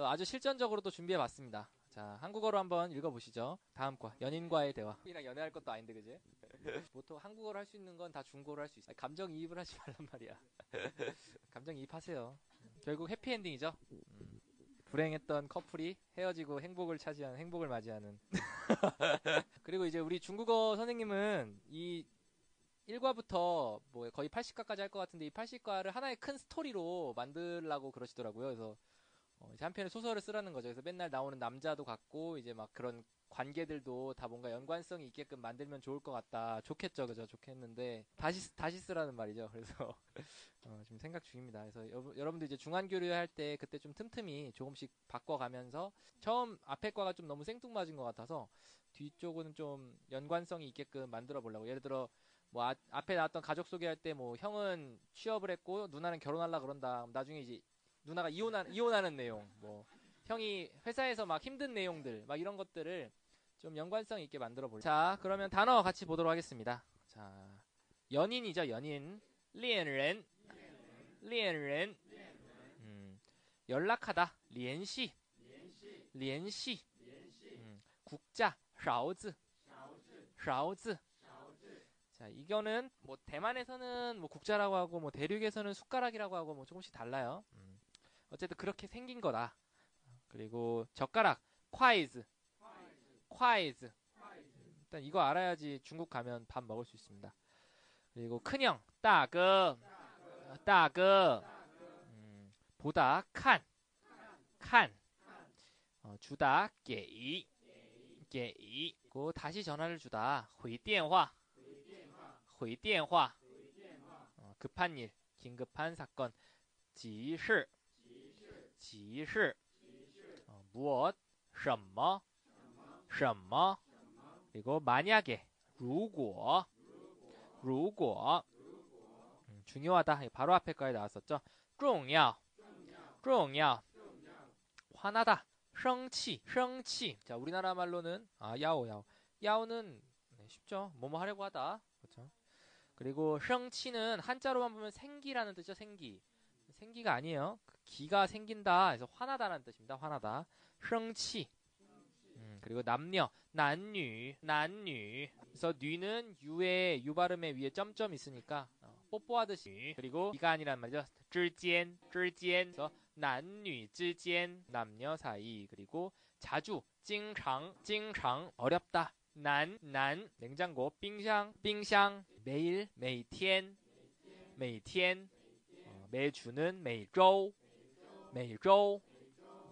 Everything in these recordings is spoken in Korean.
그래서 아주 실전적으로 또 준비해봤습니다. 자 한국어로 한번 읽어보시죠. 다음 과 연인과의 대화. 이랑 연애할 것도 아닌데 그지? 보통 한국어로 할 수 있는 건 다 중국어로 할 수 있어. 감정 이입을 하지 말란 말이야. 감정 이입하세요. 결국 해피엔딩이죠. 음. 불행했던 커플이 헤어지고 행복을 차지하는 행복을 맞이하는. 그리고 이제 우리 중국어 선생님은 이 1과부터 뭐 거의 80과까지 할 것 같은데 이 80과를 하나의 큰 스토리로 만들라고 그러시더라고요. 그래서 어, 이제 한 편의 소설을 쓰라는 거죠. 그래서 맨날 나오는 남자도 같고 이제 막 그런 관계들도 다 뭔가 연관성이 있게끔 만들면 좋을 것 같다. 좋겠죠, 그죠? 좋겠는데 다시 다시 쓰라는 말이죠. 그래서 어, 지금 생각 중입니다. 그래서 여, 여러분들 이제 중환교류 할 때 그때 좀 틈틈이 조금씩 바꿔가면서 처음 앞에 과가 좀 너무 생뚱맞은 것 같아서 뒤쪽은 좀 연관성이 있게끔 만들어 보려고. 예를 들어 뭐 아, 앞에 나왔던 가족 소개할 때 뭐 형은 취업을 했고 누나는 결혼하려 그런다. 나중에 이제 누나가 이혼하, 이혼하는 내용, 뭐 형이 회사에서 막 힘든 내용들, 막 이런 것들을 좀 연관성 있게 만들어 볼. 자, 그러면 단어 같이 보도록 하겠습니다. 자, 연인이죠, 연인. 리엔렌, 리엔렌. 음, 연락하다, 리엔시, 练习. 음, 국자, 勺子, 勺子. 자, 이거는 뭐 대만에서는 뭐 국자라고 하고 뭐 대륙에서는 숟가락이라고 하고 뭐 조금씩 달라요. 음. 어쨌든 그렇게 생긴 거다. 그리고 젓가락 筷子. 筷子. 일단 이거 알아야지 중국 가면 밥 먹을 수 있습니다. 그리고 큰형 大哥 大哥 음, 보다 칸. 칸. 어, 주다 게이 게이 고 그 다시 전화를 주다 회대화 회대화 어, 급한 일 긴급한 사건 지시 急事. 어, 무엇, 什么,什么. 그리고 만약에, 如果,如果. 음, 중요하다. 바로 앞에 거에 나왔었죠. 重要,重要. 화나다. 生气,生气. 자, 우리나라 말로는 아, 야오 야오. 야오는 네, 쉽죠. 뭐뭐 하려고 하다. 그렇죠? 그리고 生气는 한자로만 보면 생기라는 뜻이죠. 생기. 생기가 아니에요. 그 기가 생긴다. 그래서 화나다라는 뜻입니다. 화나다. 生气. 음, 그리고 남녀, 난유, 난유. 그래서 뉘는 유의 유 발음의 위에 점점 있으니까 어, 뽀뽀하듯이. 그리고 이가 아니란 말이죠. 之间,之间. 그래서 난유 之间 남녀 사이. 그리고 자주, 经常,经常 어렵다. 난, 난, 냉장고, 冰箱, 冰箱, 매일, 每天,每天, 어, 매주는 每周,每周,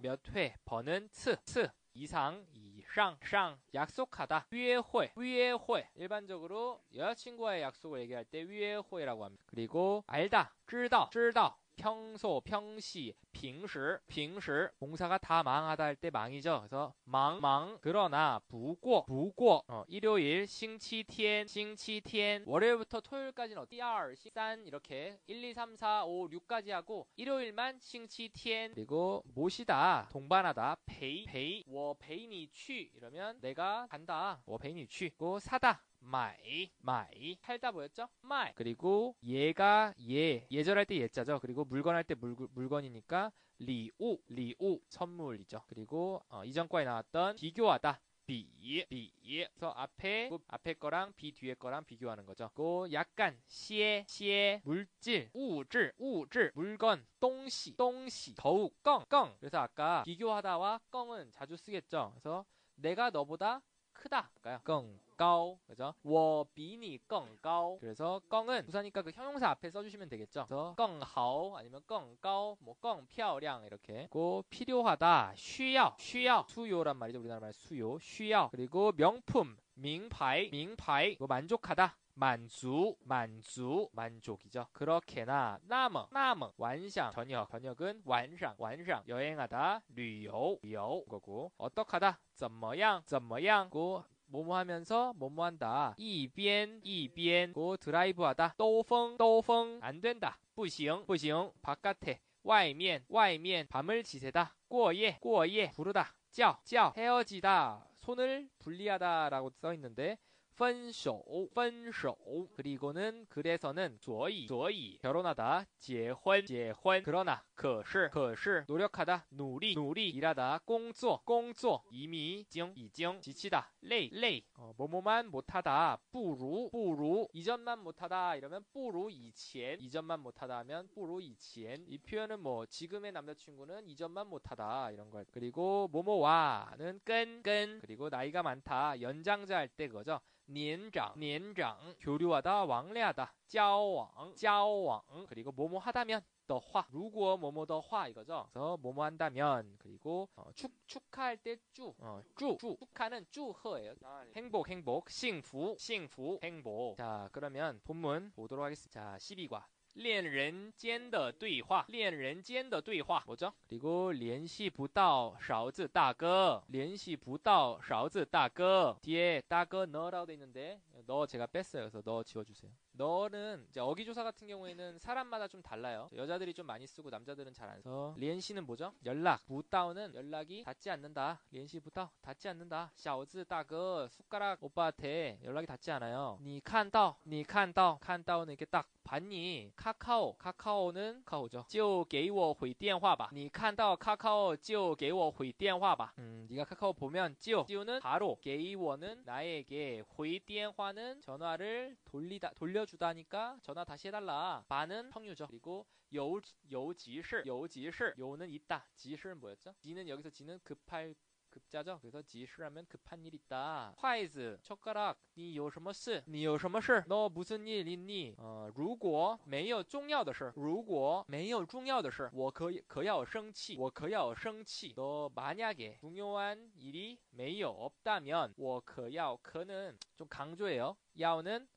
몇 회, 번은 次, 次, 이상, 이상, 상, 약속하다, 约会,约会. 일반적으로 여자친구와의 약속을 얘기할 때 约会라고 합니다. 그리고 알다, 知道,知道. 평소, 평시, 빙시, 平时 동사가 다 망하다 할 때 망이죠. 그래서 忙, 忙, 그러나, 不过, 不过. 어, 일요일, 星期天, 星期天. 월요일부터 토요일까지는 어디? 1, 3 이렇게 1, 2, 3, 4, 5, 6까지 하고 일요일만 星期天. 그리고 모시다, 동반하다, 陪, 陪, 我陪你去. 이러면 내가 간다, 我陪你去. 그리고 사다, 买, 买, 팔다 뭐였죠? 卖. 그리고 얘가 얘, 예절할 때 예자죠. 그리고 물건 할 때 물건이니까 礼物, 礼物, 선물이죠. 그리고 어, 이전과에 나왔던 비교하다. 比, 比. 그래서 앞에 앞에 거랑 比 뒤에 거랑 비교하는 거죠. 그 약간 시에, 시에 물질, 우질, 우질, 물건, 东西, 东西, 더욱 更, 更. 그래서 아까 비교하다와 更은 자주 쓰겠죠. 그래서 내가 너보다 크다. 할까요? 껑, 깡, 그죠? 我比你更高. 그래서 껑은 부사니까 그 형용사 앞에 써주시면 되겠죠. 그래서 更好 아니면 更高, 뭐 更漂亮 이렇게. 고 필요하다, 需要,需要 수요란 말이죠. 우리나라 말 수요, 需要. 그리고 명품, 名牌, 名牌. 뭐 만족하다. 만주, 만주, 만족이죠. 그렇게나 나머, 나머, 완상, 저녁, 저녁은 완상, 완상, 여행하다, 旅游, 旅游 거고 어떡하다, 怎么样,怎么样, 고 뭐뭐 하면서 뭐뭐 한다. 이변 이변 고 드라이브하다. 또펑 또펑 안 된다. 不行不行 바깥에 外面外面 밤을 지새다. 过夜过夜 부르다. 叫叫 헤어지다. 손을 분리하다라고 써 있는데 分手分手 그리고는 그래서는 所以所以 결혼하다 结婚结婚 그러나 可是可是 노력하다 努力努力 일하다 工作工作 이미 经已经 지치다 累累 어, 뭐뭐만 못하다 不如不如 이전만 못하다 이러면 不如以前 이전만 못하다 하면 不如以前이 표현은 뭐 지금의 남자친구는 이전만 못하다 이런 걸 그리고 뭐뭐와는 끈끈 그리고 나이가 많다 연장자 할 때 그거죠 年长年长 교류하다 왕래하다 交往交往 그리고 뭐뭐 하다면 的话 如果 뭐뭐 的话 이거죠. 그래서 뭐뭐 한다면 그리고 어, 축 축하할 때쭈 어, 쭈, 쭈 축하는 쭈허예요. 행복 행복 幸福幸福 행복. 자, 그러면 본문 보도록 하겠습니다. 자, 12과 恋人间的对话，恋人间的对话 뭐죠? 그리고 联系不到勺子大哥，联系不到勺子大哥 뒤에 大哥 너라고 돼 있는데 너 제가 뺐어요. 그래서 너 지워주세요. 너는 이제 어기조사 같은 경우에는 사람마다 좀 달라요. 여자들이 좀 많이 쓰고 남자들은 잘 안 써. 리엔시는 뭐죠? 연락. 부다오는 연락이 닿지 않는다. 리엔시 부다오 닿지 않는다. 샤오즈 다그 숟가락 오빠한테 연락이 닿지 않아요. 니 칸다오, 니 칸다오, 칸다오는 이렇게 딱 봤니? 카카오, 카카오는 카오죠. 就给我回电话吧.你看到 카카오 就给我回电话吧. 음, 네가 카카오 보면 就, 就는 바로, 给我는 나에게, 回电话는 전화를 돌리다 돌려 주다니까 전화 다시 해달라. 바는 성유죠. 그리고 여우 여우지시 여우지시 여우는 있다. 지시는 뭐였죠? 지는 여기서 지는 급할 급자죠. 그래서 지시하면 급한 일 있다. 화이즈 젓가락 你有什么事?你有什么事?너 무슨 일 있니? 어, 如果没有重要的事,如果没有重要的事,我可可要生气,我可要生气. 너 만약에 중요한 일이 没有 없다면 我可要 可는 좀 강조해요. 야오는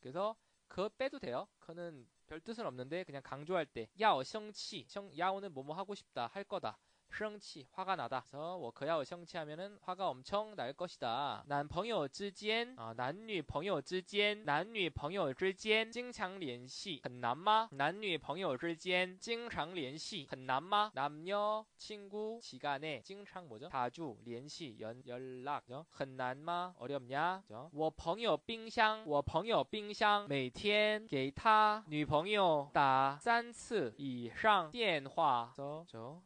그래서 그 빼도 돼요. 그는 별 뜻은 없는데 그냥 강조할 때 야오 성치 야오는 뭐뭐 하고 싶다 할 거다. 生气 화가 나다. 그래서 我可要 성치하면은 화가 엄청 날 것이다. 男朋友之间 아, 男女朋友之间男女朋友之间经常联系很难吗?男女朋友之间经常联系很难吗? 남녀 친구 지간에 经常 뭐죠? 자주 联系 연, 연락 很难吗? 어렵냐? 我朋友冰箱我朋友冰箱每天给他女朋友打三次以上电话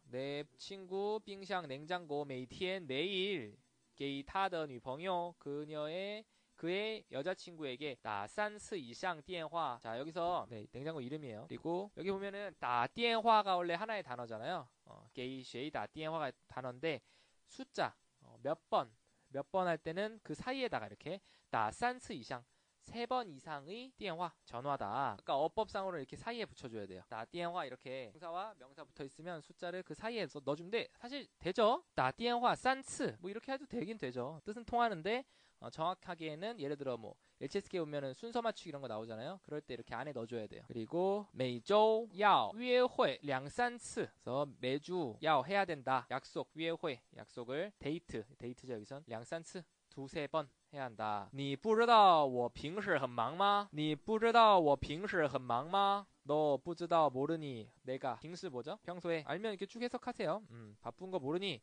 내 친 친구, 빙샹, 냉장고, 메이티엔, 내일, 给他的女朋友 그녀의 그의 여자친구에게 打三次以上电话. 자 여기서 네, 냉장고 이름이에요. 그리고 여기 보면은 打电话가 원래 하나의 단어잖아요. 어, 给谁打电话가 단어인데 숫자 어, 몇번 몇 번 할 때는 그 사이에다가 이렇게 打三次以上 세 번 이상의 电话 전화다. 아까 어법상으로 이렇게 사이에 붙여줘야 돼요. 打电话 이렇게 명사와 명사 붙어 있으면 숫자를 그 사이에 넣어주면 돼. 사실 되죠. 打电话三次 뭐 이렇게 해도 되긴 되죠. 뜻은 통하는데 어, 정확하게는 예를 들어 뭐 HSK 오면은 순서 맞추기 이런 거 나오잖아요. 그럴 때 이렇게 안에 넣어줘야 돼요. 그리고 每周要约会两三次 그래서 매주 要 해야 된다. 약속 约会 약속을 데이트 데이트죠 여기선 량산츠 두세 번 해야 한다. 你不知道我平时很忙吗?你不知道我平时很忙吗?너不知道 모르니 내가 平时 뭐죠? 평소에 알면 이렇게 쭉 해석하세요. 음, 바쁜 거 모르니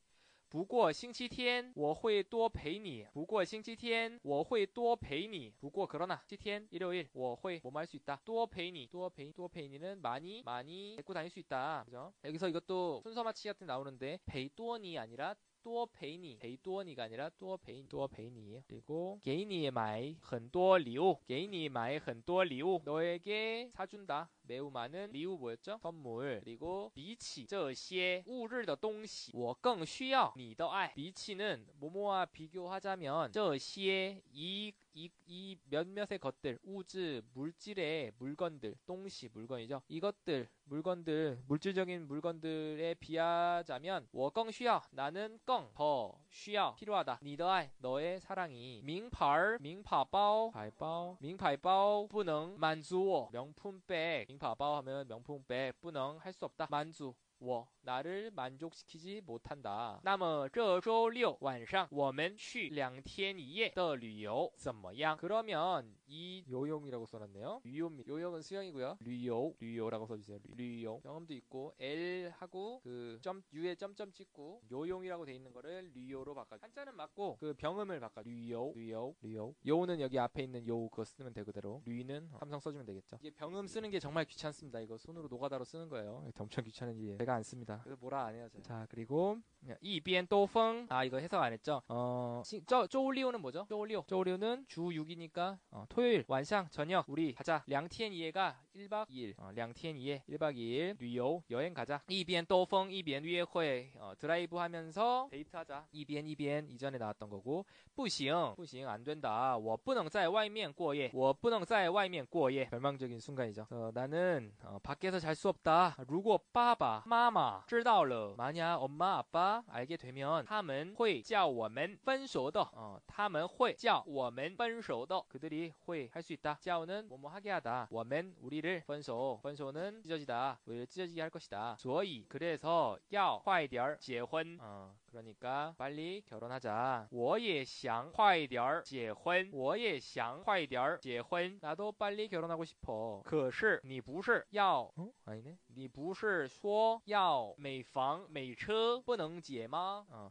不过星期天我会多陪你不过星期天我会多陪你不过 그러나 星期天 일요일 我会뭐할 수 있다 多陪你多陪多陪你는 많이 많이 데리고 다닐 수 있다 그죠 여기서 이것도 순서 맞추기 같은 나오는데 베이또니 아니라 多陪你陪多니가 아니라 多陪多陪你 그리고 给你买很多礼物给你买很多礼物 너에게 사준다 매우 많은 리우 뭐였죠? 선물 그리고 비치 这些物质的东西我更需要你的爱 비치는 뭐뭐와 비교하자면 这些이 이, 이 몇몇의 것들, 우즈, 물질의 물건들, 똥시, 물건이죠. 이것들, 물건들, 물질적인 물건들에 비하자면, 워껑 쉬어, 나는 껑, 더, 쉬어, 필요하다. 니더아이, 너의 사랑이, 밍팔, 밍파바오, 발바오, 밍파이바오, 뿌능, 만주워, 명품백, 밍파바오 하면 명품백, 뿌능, 할 수 없다. 만주, 我 나를 만족시키지 못한다. 那么这周六晚上我们去两天一夜的旅游怎么样? 그러면 이 요용이라고 써놨네요. 유용 요용은 수영이고요. 류요 류요라고 써주세요. 류요 영음도 있고 L 하고 그 점 U에 점점 찍고 요용이라고 돼 있는 거를 류요로 바꿔. 한자는 맞고 그 병음을 바꿔. 류요 류요 류요 요는 여기 앞에 있는 요 그거 쓰면 돼 그대로. 류는 삼성 써주면 되겠죠. 이게 병음 쓰는 게 정말 귀찮습니다. 이거 손으로 노가다로 쓰는 거예요. 엄청 귀찮은 일이에요. 제가 안 씁니다. 그래서 뭐라 안 해요. 제가. 자 그리고 一边兜风 아 이거 해석 안 했죠. 어 시- 저 쪼울리오는 뭐죠? 쪼울리오 쪼울리오는 주 6이니까 어, 토요일 晚上 저녁 우리 가자. 량티엔 이해가 1박 2일 어, 량티엔 이해 1박 2일旅游 여행 가자. 이비엔 또펑 이비엔 위에회 어, 드라이브 하면서 데이트하자. 이비엔 이비엔 이전에 나왔던 거고 不行不行안 된다. 我不能在外面过夜我不能在外面过夜 절망적인 순간이죠. 어, 나는 어, 밖에서 잘 수 없다. 如果爸爸妈妈知道了 만약 엄마 아빠 알게 되면 他们会叫我们分手的 어, 他们会叫我们分手的 그들이 会할 수 있다. 叫는 뭐뭐 하게 하다. 我们 우리를 分手 分手는 찢어지다. 우리를 찢어지게 할 것이다. 所以 그래서 要快点儿结婚 어, 그러니까 빨리 결혼하자. 我也想快点儿结婚我也想快点儿结婚 나도 빨리 결혼하고 싶어. 可是你不是要 어? 아니네. 你不是说要每房每车不能结吗？啊。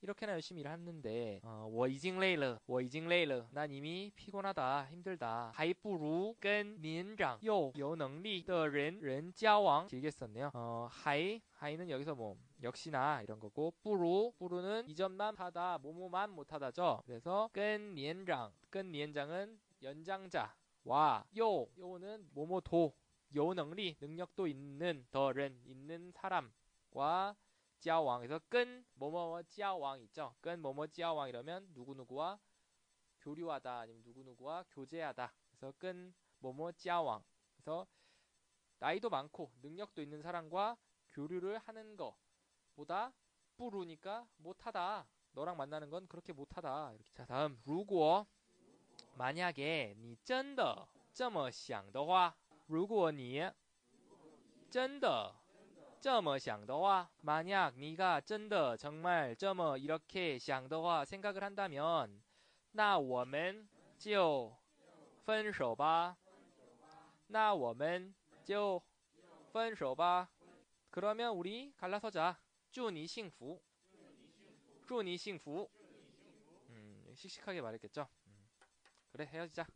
이렇게나 열심히 일하는데 어, 我已经累了我已经累了난 이미 피곤하다 힘들다 还不如跟年长又有能力的人人交往길게 썼네요 어, 还 하이는 여기서 뭐 역시나 이런 거고 뿌루 뿌루는 이전만 하다 뭐뭐만 못하다죠 그래서 끈年长 끈年장은 연장자 와, 요, 요는 뭐뭐도, 요 능리, 능력도 있는, 더른, 있는 사람과 지아왕. 그래서 끈, 뭐뭐뭐 지아왕 있죠. 끈, 뭐뭐 지아왕 이러면 누구누구와 교류하다, 아니면 누구누구와 교제하다. 그래서 끈, 뭐뭐 지아왕. 그래서 나이도 많고, 능력도 있는 사람과 교류를 하는 거보다 뿌루니까 못하다. 너랑 만나는 건 그렇게 못하다. 이렇게. 자, 다음, 루고. 만약에 你真的这么想的话，如果你真的 这么想的话, 만약 네가 真的 정말 这么 이렇게 想的话 생각을 한다면, 那我们就分手吧.那我们就分手吧. 그러면 우리 갈라서자. 祝你幸福.祝你幸福. 음, 씩씩하게 말했겠죠? 그래 헤어지자